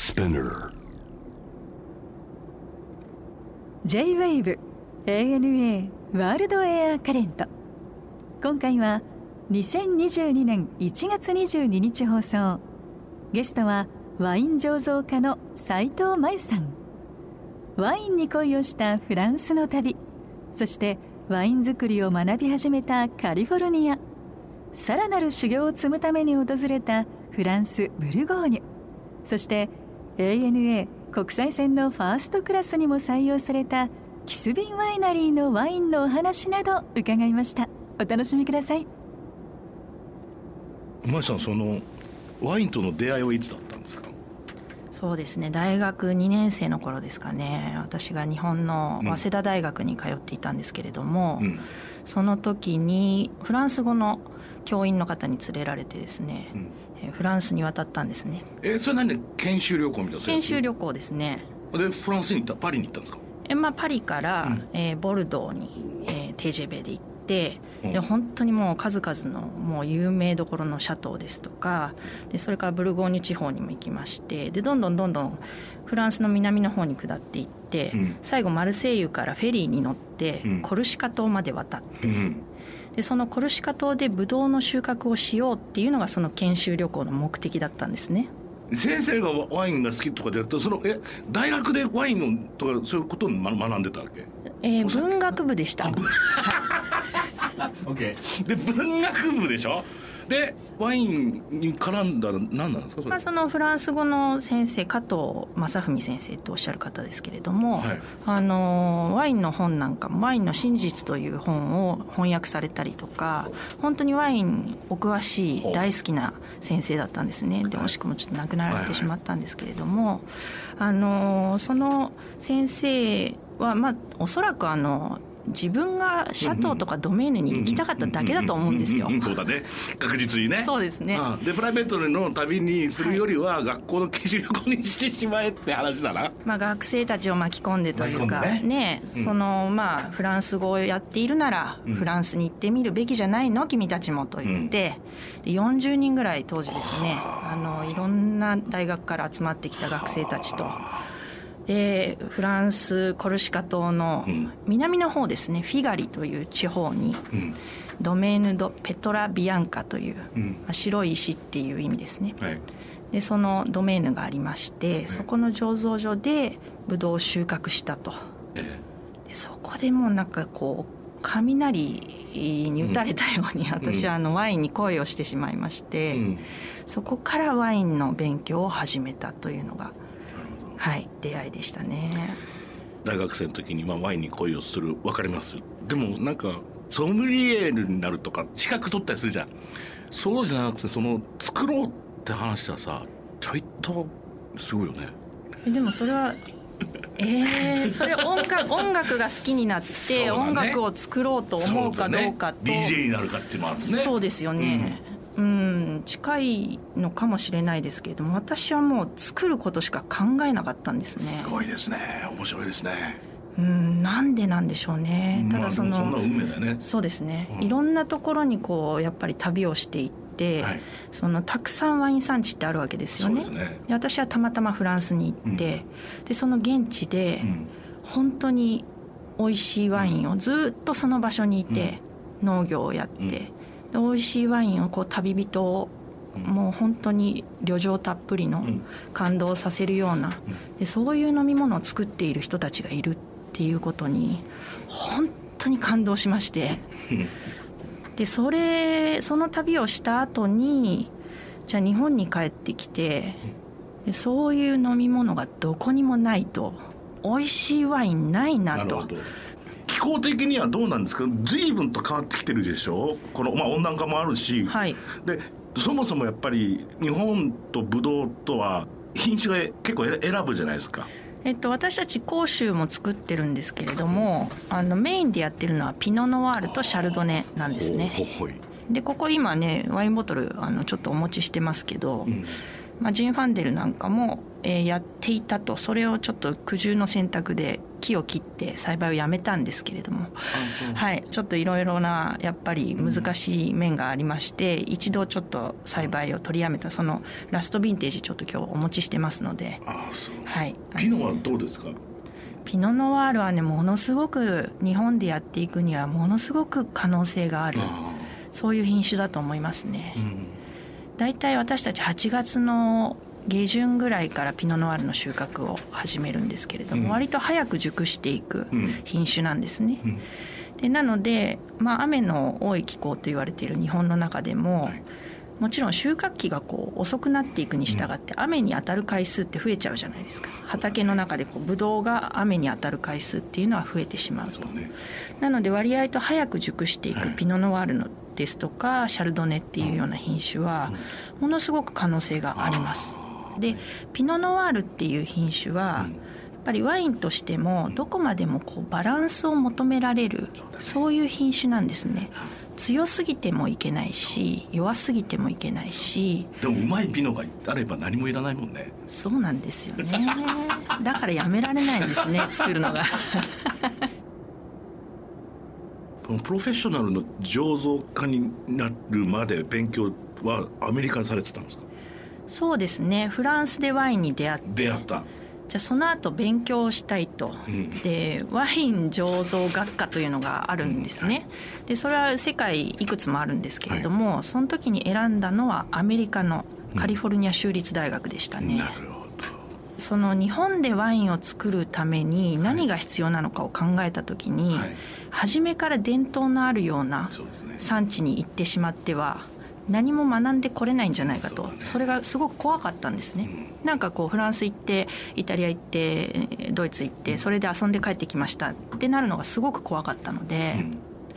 Spinner. J-WAVE ANA ワールドエアカレント今回は2022年1月22日放送。ゲストはワイン醸造家の斉藤真由さん。ワインに恋をしたフランスの旅。そしてワイン作りを学び始めたカリフォルニア。さらなる修行を積むために訪れたフランス・ブルゴーニュ。そして ANA 国際線のファーストクラスにも採用されたキスビンワイナリーのワインのお話など伺いました。お楽しみください。前さんそのワインとの出会いはいつだったんですか？そうですね。大学2年生の頃ですかね。私が日本の早稲田大学に通っていたんですけれども、うん、その時にフランス語の教員の方に連れられてですね、うん、フランスに渡ったんですね。えそれ何研修旅行みたいな研修旅行ですね。でフランスに行った？パリに行ったんですか？え、まあ、パリから、うん、えー、ボルドーに、えー、ジェベで行ってで本当にもう数々のもう有名どころのシャトーですとかでそれからブルゴーニュ地方にも行きましてでどんどんどんどんフランスの南の方に下っていって、うん、最後マルセイユからフェリーに乗って、うん、コルシカ島まで渡って、うん、でそのコルシカ島でブドウの収穫をしようっていうのがその研修旅行の目的だったんですね。先生がワインが好きとかでやるとそのえ大学でワインのとかそういうことを学んでたわけ？えー、文学部でした。OK で文学部でしょ？でワインに絡んだら何なんですか？そまあ、そのフランス語の先生加藤正文先生とおっしゃる方ですけれども、はい、あのワインの本なんかも「ワインの真実」という本を翻訳されたりとか本当にワインお詳しい大好きな先生だったんですね。で惜しくもちょっと亡くなられてしまったんですけれども、はい。はい、あのその先生はまあおそらくあの自分がシャトーとかドメインに行きたかっただけだと思うんですよ。そうだね。確実にね。そうですね。うん、でプライベートの旅にするよりは、学校の研修旅行にしてしまえって話だな。まあ学生たちを巻き込んでというかね、ね、そのまあフランス語をやっているなら、フランスに行ってみるべきじゃないの？君たちもと言って、で40人ぐらい当時ですね。あのいろんな大学から集まってきた学生たちと。でフランスコルシカ島の南の方ですね、フィガリという地方に、ドメーヌ・ド・ペトラ・ビアンカという、まあ、白い石っていう意味ですね、はい、でそのドメーヌがありまして、そこの醸造所でブドウを収穫したと、でそこでもうなんかこう雷に打たれたように、私はあのワインに恋をしてしまいまして、そこからワインの勉強を始めたというのがはい出会いでしたね。大学生の時にまあワインに恋をする分かります？でもなんかソムリエールになるとか資格取ったりするじゃん。そうじゃなくてその作ろうって話はさちょいとすごいよね。でもそれはえー、それ音楽音楽が好きになって、ね、音楽を作ろうと思うかどうかと、ね、DJ になるかっていうのもあるね。そうですよね、うん近いのかもしれないですけれども私はもう作ることしか考えなかったんですね。すごいですね。面白いですね。うんなんでなんでしょうね。ただその、まあ、そ運命だね。そうですね、うん、いろんなところにこうやっぱり旅をしていって、はい、そのたくさんワイン産地ってあるわけですよね。で、ね、私はたまたまフランスに行って、うん、でその現地で、本当に美味しいワインをずっとその場所にいて、農業をやって、美味しいワインをこう旅人をもう本当に旅情たっぷりの感動させるようなでそういう飲み物を作っている人たちがいるっていうことに本当に感動しまして。でそれその旅をした後にじゃあ日本に帰ってきてそういう飲み物がどこにもないと美味しいワインないなと。気候的にはどうなんですか？随分と変わってきてるでしょ？この、まあ、温暖化もあるし、はい、でそもそもやっぱり日本とブドウとは品種が結構選ぶじゃないですか。えっと、私たち甲州も作ってるんですけれどもあのメインでやってるのはピノ・ノワールとシャルドネなんですね。でここ今ねワインボトルあのちょっとお持ちしてますけど、うん、まあ、ジン・ファンデルなんかも、えー、やっていたと。それをちょっと苦渋の選択で木を切って栽培をやめたんですけれども。はい、ちょっといろいろなやっぱり難しい面がありまして、うん、一度ちょっと栽培を取りやめたそのラストヴィンテージちょっと今日お持ちしてますので。あそう、はい、ピノはどうですか？ピノ・ノワールはねものすごく日本でやっていくにはものすごく可能性があるそういう品種だと思いますね。うん。大体私たち8月の下旬ぐらいからピノノワールの収穫を始めるんですけれども、うん、割と早く熟していく品種なんですね。うん。でなので、まあ、雨の多い気候と言われている日本の中でも、はい、もちろん収穫期がこう遅くなっていくに従って雨に当たる回数って増えちゃうじゃないですか。畑の中でこうブドウが雨に当たる回数っていうのは増えてしまうと、ね、なので割合と早く熟していくピノノワールのですとかシャルドネっていうような品種はものすごく可能性があります。でピノノワールっていう品種は、やっぱりワインとしてもどこまでもこうバランスを求められるそういう品種なんですね。強すぎてもいけないし弱すぎてもいけないし。でもうまいピノがあれば何もいらないもんね。そうなんですよね。だからやめられないんですね 作るのが。プロフェッショナルの醸造家になるまで勉強はアメリカにされてたんですか？そうですね。フランスでワインに出会って。出会った。じゃあその後勉強したいと、うん、でワイン醸造学科というのがあるんですね、うん。はい、でそれは世界いくつもあるんですけれども、はい、その時に選んだのはアメリカのカリフォルニア州立大学でしたね、うん、なるほど。その日本でワインを作るために何が必要なのかを考えた時に、はい。初めから伝統のあるような産地に行ってしまっては何も学んでこれないんじゃないかと。それがすごく怖かったんですね、なんかこうフランス行ってイタリア行ってドイツ行ってそれで遊んで帰ってきましたってなるのがすごく怖かったので、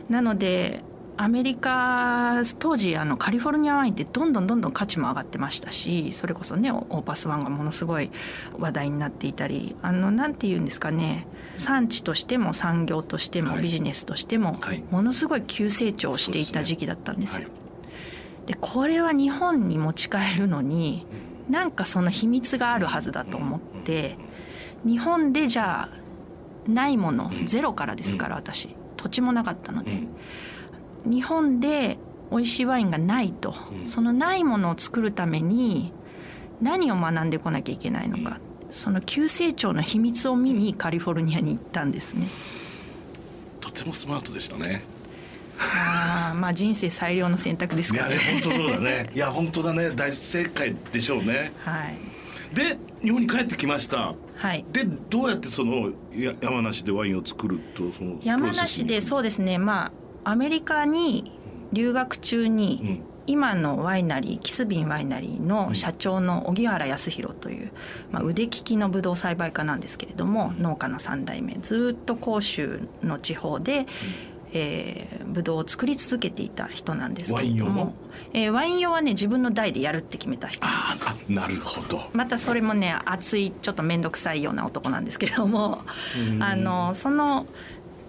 なのでアメリカ当時あのカリフォルニアワインってどんどんどんどん価値も上がってましたしそれこそねオーパスワンがものすごい話題になっていたりあのなんて言うんですかね産地としても産業としてもビジネスとしてもものすごい急成長していた時期だったんですよ。でこれは日本に持ち帰るのになんかその秘密があるはずだと思って日本でじゃあないものゼロからですから私。土地もなかったので。日本で美味しいワインがないと、そのないものを作るために何を学んでこなきゃいけないのか、その急成長の秘密を見にカリフォルニアに行ったんですね。とてもスマートでしたね。ああまあ人生最良の選択ですかね。いや本当そうだね。いや本当だね。大正解でしょうね。はい。で日本に帰ってきました。はい。でどうやってその山梨でワインを作るとその山梨でそうですね。まあアメリカに留学中に、今のワイナリーキスビンワイナリーの社長の荻原康弘という、まあ、腕利きのブドウ栽培家なんですけれども農家の3代目ずっと甲州の地方で、えー、ブドウを作り続けていた人なんですけれどもワインえー、ワイン用はね自分の代でやるって決めた人。ですあなるほど。またそれもね熱いちょっと面倒くさいような男なんですけれどもあのその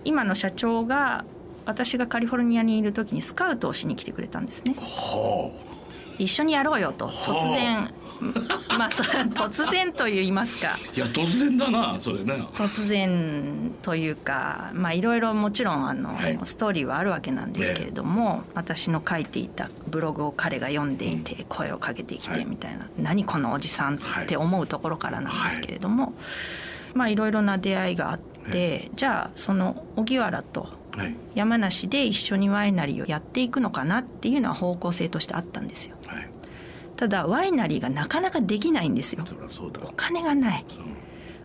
今の社長が私がカリフォルニアにいる時にスカウトをしに来てくれたんですね。はあ、一緒にやろうよと突然、は あ、まあ突然と言いますか。いや突然だなそれね。突然というかまあいろいろもちろんあの、はい、ストーリーはあるわけなんですけれども、ね、私の書いていたブログを彼が読んでいて声をかけてきてみたいな、はい、何このおじさんって思うところからなんですけれども、はい、まあいろいろな出会いがあって、じゃあその荻原と山梨で一緒にワイナリーをやっていくのかなっていうのは方向性としてあったんですよ、はい、ただワイナリーがなかなかできないんですよ。お金がない。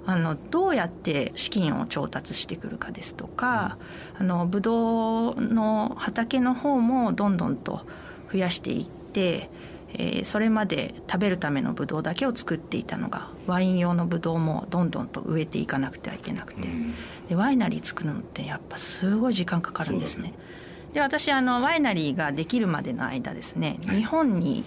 あのどうやって資金を調達してくるかですとか、うん、あのブドウの畑の方もどんどんと増やしていってえー、それまで食べるためのブドウだけを作っていたのがワイン用のブドウもどんどんと植えていかなくてはいけなくて、うん、でワイナリー作るのってやっぱすごい時間かかるんですね。で私あのワイナリーができるまでの間ですね、日本に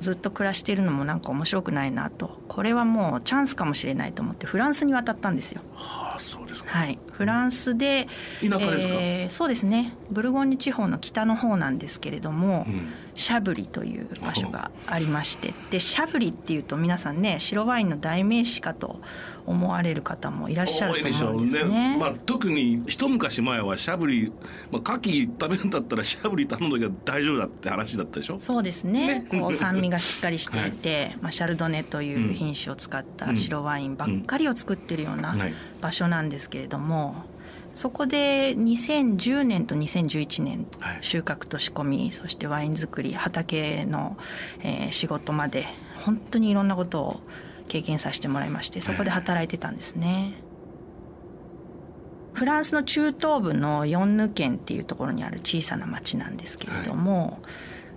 ずっと暮らしているのもなんか面白くないなと。これはもうチャンスかもしれないと思ってフランスに渡ったんですよ。はあそうですか。はい、フランスで田舎ですか、えー、そうですね。ブルゴーニュ地方の北の方なんですけれども、うんシャブリという場所がありましてでシャブリっていうと皆さんね白ワインの代名詞かと思われる方もいらっしゃると思うんですね。ね。まあ、特に一昔前はしゃぶり、まあ、牡蠣食べるんだったらしゃぶり頼んどきゃ大丈夫だって話だったでしょ？そうですね。ね。こう酸味がしっかりしていて、はい、まあ、シャルドネという品種を使った白ワインばっかりを作ってるような場所なんですけれども。そこで2010年と2011年収穫と仕込みそしてワイン作り畑の、えー、仕事まで本当にいろんなことを経験させてもらいましてそこで働いてたんですね。フランスの中東部のヨンヌ県っていうところにある小さな町なんですけれども、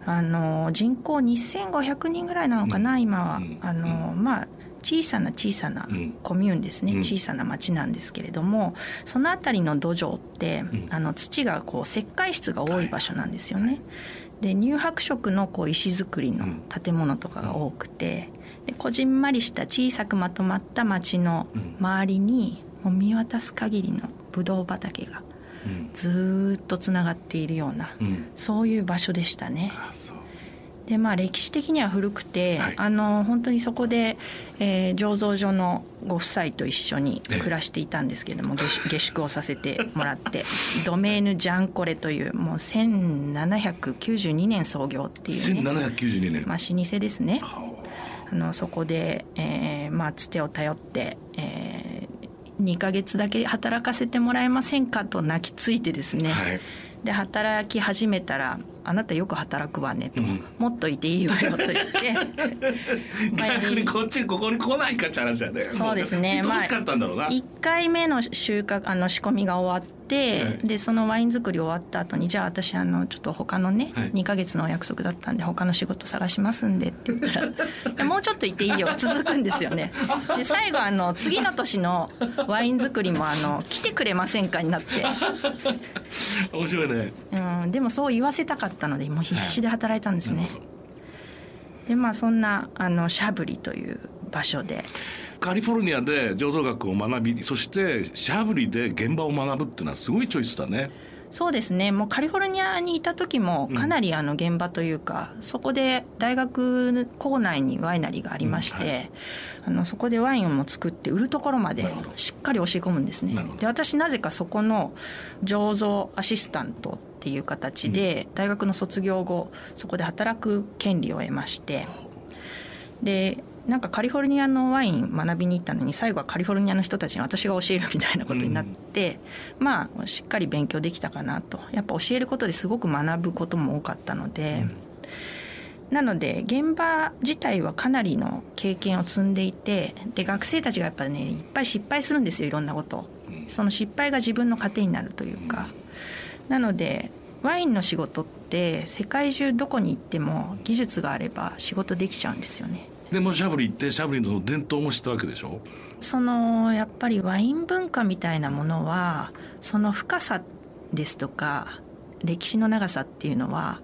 はい、あの人口2500人ぐらいなのかな、うん、今は、うん、あのまあ小さな小さなコミューンですね、うん、小さな町なんですけれどもその辺りの土壌って、あの土がこう石灰質が多い場所なんですよね。はい、で乳白色のこう石造りの建物とかが多くて、でこじんまりした小さくまとまった町の周りにもう見渡す限りのブドウ畑がずっとつながっているような、うん、そういう場所でしたね。でまあ歴史的には古くて、はい、あの本当にそこで、えー、醸造所のご夫妻と一緒に暮らしていたんですけれども、下下宿をさせてもらって ドメーヌ・ジャンコレというもう1792年創業っていう、ね、1792年、まあ、老舗ですね。あ。のそこで、えー、まあつてを頼って、えー、2か月だけ働かせてもらえませんかと泣きついてですね、はい、で働き始めたらあなたよく働くわねと、うん、もっといていいわよと言って。逆にこっちここに来ないかって話だね。そうですね。まあ1回目の収穫あの仕込みが終わって、はい、でそのワイン作り終わった後にじゃあ私あのちょっと他のね、はい、2か月のお約束だったんで他の仕事探しますんでって言ったら もうちょっといていいよ。続くんですよね。で最後あの次の年のワイン作りもあの来てくれませんかになって。面白いね、うん、でもそう言わせたかったのでもう必死で働いたんですね、はい、でまあそんなあのシャブリという場所でカリフォルニアで醸造学を学びそしてシャブリで現場を学ぶっていうのはすごいチョイスだね。そうですね。もうカリフォルニアにいた時もかなりあの現場というか、うん、そこで大学校内にワイナリーがありまして、うんはい、あのそこでワインをも作って売るところまでしっかり教え込むんですね。で私なぜかそこの醸造アシスタントっていう形で大学の卒業後そこで働く権利を得ましてでなんかカリフォルニアのワイン学びに行ったのに最後はカリフォルニアの人たちに私が教えるみたいなことになって、うん、まあしっかり勉強できたかなと。やっぱ教えることですごく学ぶことも多かったので、うん、なので現場自体はかなりの経験を積んでいてで学生たちがやっぱねいっぱい失敗するんですよいろんなこと。その失敗が自分の糧になるというか、なのでワインの仕事って世界中どこに行っても技術があれば仕事できちゃうんですよね。でもシャブリってシャブリの伝統も知ったわけでしょ？そのやっぱりワイン文化みたいなものはその深さですとか歴史の長さっていうのは、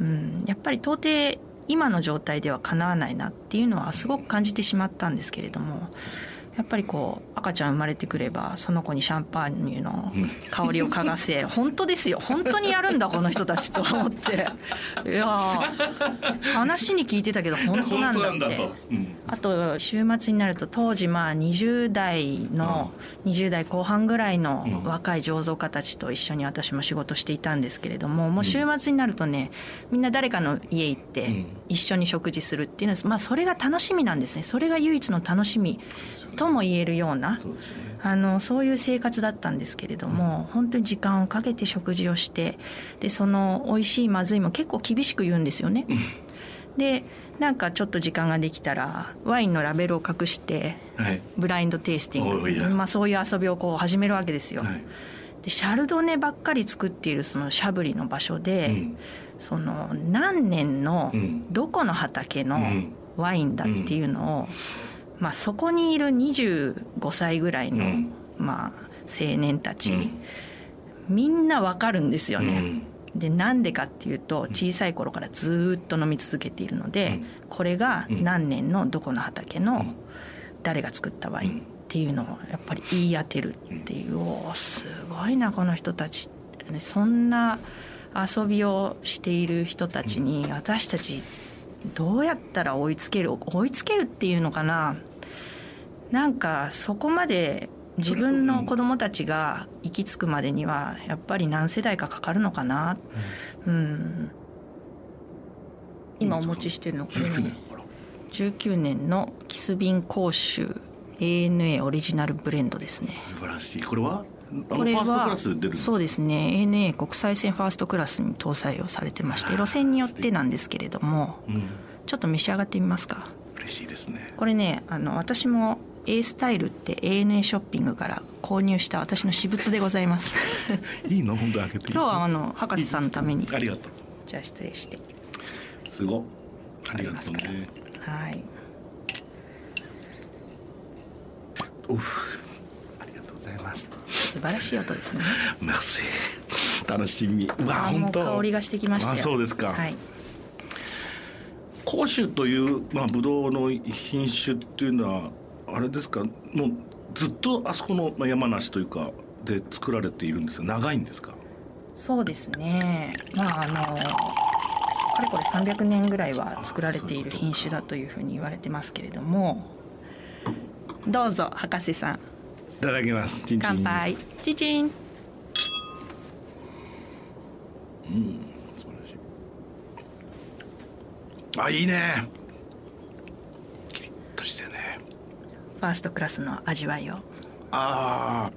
うん、やっぱり到底今の状態ではかなわないなっていうのはすごく感じてしまったんですけれどもやっぱりこう赤ちゃん生まれてくればその子にシャンパーニュの香りを嗅がせ、本当ですよ。本当にやるんだこの人たちと思って。いや話に聞いてたけど本当なんだって、うん、あと週末になると当時まあ20代の、うん、20代後半ぐらいの若い醸造家たちと一緒に私も仕事していたんですけれどももう週末になるとねみんな誰かの家行って一緒に食事するっていうのは、まあ、それが楽しみなんですね。それが唯一の楽しみとも言えるようなそう、ね,、あのそういう生活だったんですけれども、うん、本当に時間をかけて食事をしてでその美味しいまずいも結構厳しく言うんですよね。でなんかちょっと時間ができたらワインのラベルを隠して、はい、ブラインドテイスティング、まあ、そういう遊びをこう始めるわけですよ。はい、でシャルドネばっかり作っているそのシャブリの場所で、うん、その何年のどこの畑のワインだっていうのを、まあ、そこにいる25歳ぐらいの、まあ、青年たち、みんなわかるんですよね。でなんでかっていうと小さい頃からずっと飲み続けているので、これが何年のどこの畑の誰が作ったワインっていうのをやっぱり言い当てるっていうおすごいなこの人たちそんな遊びをしている人たちに私たちどうやったら追いつける追いつけるっていうのかな。なんかそこまで自分の子供たちが行き着くまでにはやっぱり何世代かかかるのかな、うん、うん、今お持ちしてるのこれね19年のキスビン講習 ANA オリジナルブレンドですね。素晴らしい。これは？これはそうですね。ANA 国際線ファーストクラスに搭載をされてまして路線によってなんですけれども、うん、ちょっと召し上がってみますか？嬉しいですね。これねあの私も A スタイルって ANA ショッピングから購入した私の私物でございます。いいの？本当開けて今日はあの博士さんのために。ありがとう。じゃあ失礼して。すごありがとうね。はい。おありがとうございます素晴らしい音ですね。メッセ楽しみ。うわ本当。香りがしてきましたあそうですか。はい。甲州という、まあ、ブドウの品種っていうのはあれですか？もうずっとあそこの山梨というかで作られているんですが長いんですか？そうですね。まああのかれこれ300年ぐらいは作られている品種だというふうに言われてますけれども。どうぞ博士さん。いただきます。乾杯。チチン。うん素晴らしい。あいいね。キリッとしてね。ファーストクラスの味わいを。ああ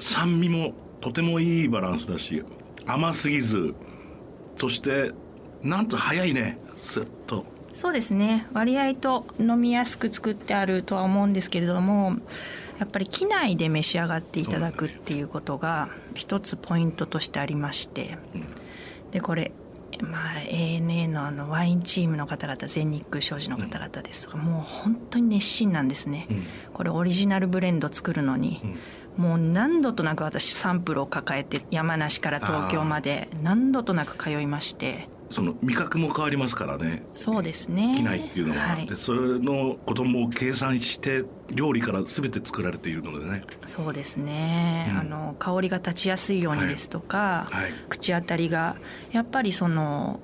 酸味もとてもいいバランスだし甘すぎずそしてなんと早いね。スッとそうですね。割合と飲みやすく作ってあるとは思うんですけれどもやっぱり機内で召し上がっていただくっていうことが一つポイントとしてありまして、でこれまあ ANA のあのワインチームの方々全日空商事の方々ですとか、もう本当に熱心なんですね、これオリジナルブレンド作るのに、もう何度となく私サンプルを抱えて山梨から東京まで何度となく通いましてその味覚も変わりますからね。そうですね。機内っていうのは、はい、でそれのことも計算して料理から全て作られているのでね。そうですね、うん、あの香りが立ちやすいようにですとか、はい。はい、口当たりがやっぱりその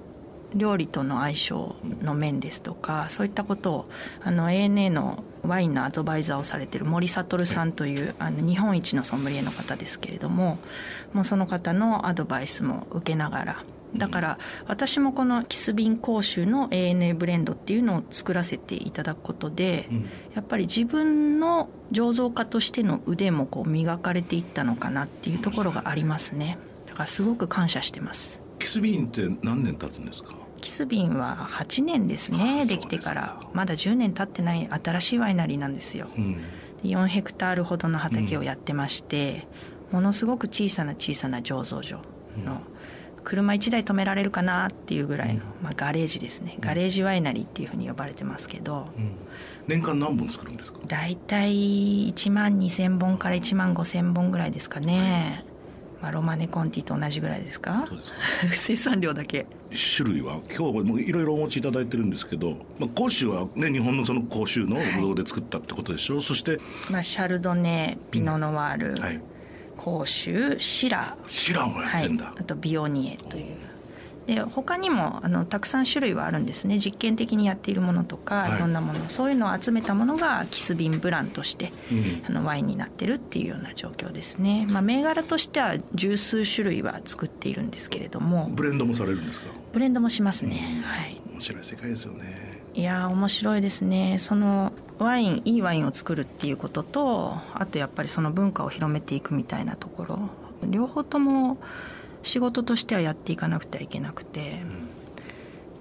料理との相性の面ですとかそういったことをあの ANA のワインのアドバイザーをされてる森悟さんという、あの日本一のソムリエの方ですけれどももうその方のアドバイスも受けながらだから私もこのキスビン講習の ANA ブレンドっていうのを作らせていただくことで、やっぱり自分の醸造家としての腕もこう磨かれていったのかなっていうところがありますね。だからすごく感謝してます。キスビンって何年経つんですか？キスビンは8年ですね。できてから。まだ10年経ってない新しいワイナリーなんですよ、うん、4ヘクタールほどの畑をやってまして、うん、ものすごく小さな小さな醸造所の、うん車1台止められるかなっていうぐらいの、まあ、ガレージですね。ガレージワイナリーっていうふうに呼ばれてますけど、うん、年間何本作るんですか？大体1万2,000本から1万5,000本ぐらいですかね、まあ、ロマネコンティと同じぐらいですか？そうですか。生産量だけ。種類は？今日もいろいろお持ちいただいてるんですけど、まあ、甲州はね日本のその甲州のブドウで作ったってことでしょ？う、はい、そして、まあ、シャルドネピノノワール、うんはい甲州シラシラもやってんだ、はい、あとビオニエという。で他にもあのたくさん種類はあるんですね。実験的にやっているものとか、はい、いろんなもの。そういうのを集めたものがキスビンブランとして、うん、あのワインになってるっていうような状況ですね、まあ、銘柄としては十数種類は作っているんですけれども。ブレンドもされるんですか？ブレンドもしますね、うん、はい。面白い世界ですよね。いや面白いですね。そのワインいいワインを作るっていうこととあとやっぱりその文化を広めていくみたいなところ。両方とも仕事としてはやっていかなくてはいけなくて、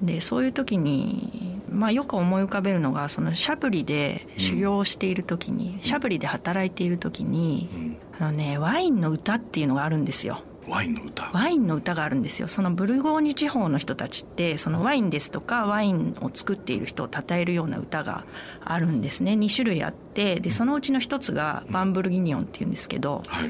うん、でそういう時に、まあ、よく思い浮かべるのがそのシャブリで修行をしている時に、うん、シャブリで働いている時に、うん、あのねワインの歌っていうのがあるんですよ。ワインの歌。ワインの歌があるんですよ。そのブルゴーニュ地方の人たちってそのワインですとかワインを作っている人を称えるような歌があるんですね。2種類あってでそのうちの一つがバンブルギニオンっていうんですけど、はい、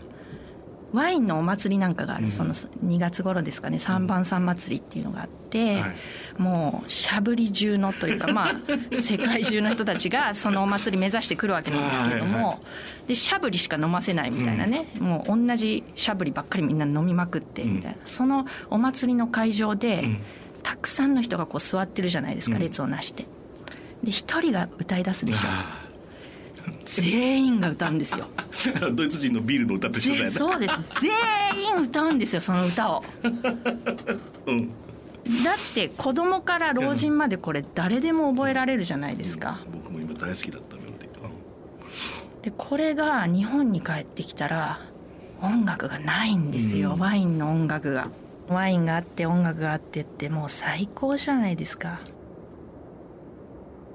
ワインのお祭りなんかがある、うん、その2月頃ですかね三番三祭りっていうのがあって、はい、もうしゃぶり中のというか まあ世界中の人たちがそのお祭り目指してくるわけなんですけれども、はいはい、でしゃぶりしか飲ませないみたいなね、うん、もう同じしゃぶりばっかりみんな飲みまくってみたいな、うん、そのお祭りの会場で、たくさんの人がこう座ってるじゃないですか、列をなして。で一人が歌い出すでしょ。全員が歌うんですよ。ドイツ人のビールの歌と一緒だよね。そうです。全員歌うんですよその歌を、うん、だって子供から老人までこれ誰でも覚えられるじゃないですか、うん、僕も今大好きだったメロディー、でこれが日本に帰ってきたら音楽がないんですよ、うん、ワインの音楽が。ワインがあって音楽があってってもう最高じゃないですか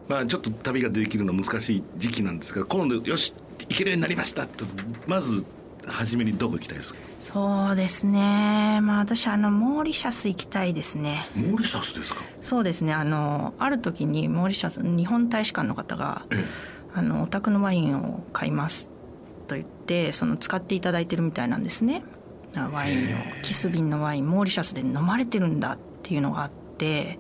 まあ、ちょっと旅ができるの難しい時期なんですが今度よし行けるようになりました。とまず初めにどこ行きたいですか？そうですね。まあ私あのモーリシャス行きたいですね。モーリシャスですか？そうですね。あのある時にモーリシャス日本大使館の方が「あのお宅のワインを買います」と言ってその使っていただいてるみたいなんですね。ワインをキス瓶のワインモーリシャスで飲まれてるんだっていうのがあって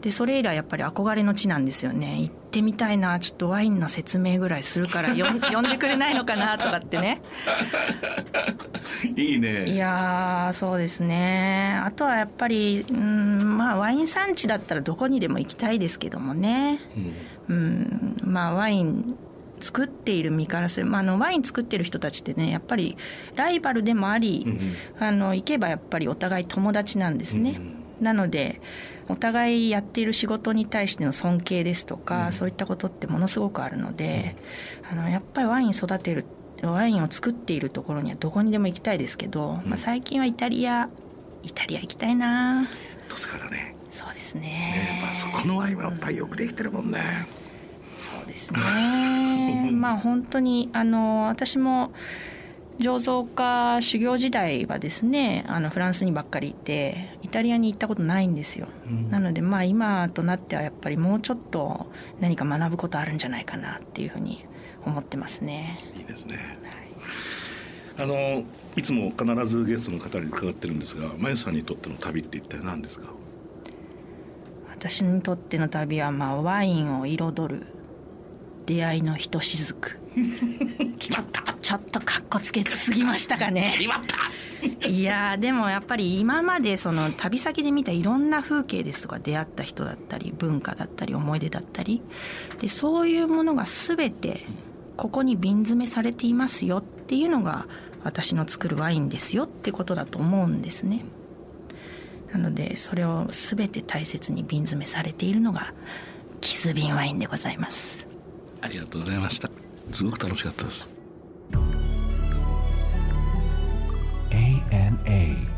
でそれ以来やっぱり憧れの地なんですよね。行ってみたいなちょっとワインの説明ぐらいするから 呼んでくれないのかなとかってね。いいね。いやそうですね。あとはやっぱりうんまあワイン産地だったらどこにでも行きたいですけどもね、うん、うん。まあワイン作っている身からする、まあ、あのワイン作ってる人たちってねやっぱりライバルでもあり、うん、あの行けばやっぱりお互い友達なんですね、うん、なのでお互いやっている仕事に対しての尊敬ですとか、うん、そういったことってものすごくあるので、うん、あのやっぱりワイン育てるワインを作っているところにはどこにでも行きたいですけど、まあ、最近はイタリアイタリア行きたいな。トスカだね。そうですね。ね、まあ、そこのワインはやっぱりよくできてるもんね。そうですね。まあ本当にあの私も醸造家修行時代はですねあのフランスにばっかりいてイタリアに行ったことないんですよ、うん、なのでまあ今となってはやっぱりもうちょっと何か学ぶことあるんじゃないかなっていうふうに思ってますね。いいですね、はい、あのいつも必ずゲストの方に伺ってるんですがまゆさんにとっての旅って一体何ですか？私にとっての旅はまあワインを彩る出会いのひとしずく。決まったちょっとかっこつけすぎましたかね。決まった。いやでもやっぱり今までその旅先で見たいろんな風景ですとか出会った人だったり文化だったり思い出だったりでそういうものが全てここに瓶詰めされていますよっていうのが私の作るワインですよってことだと思うんですね。なのでそれを全て大切に瓶詰めされているのがキス瓶ワインでございますありがとうございました。すごく楽しかったです。ANA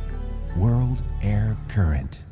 World Air Current.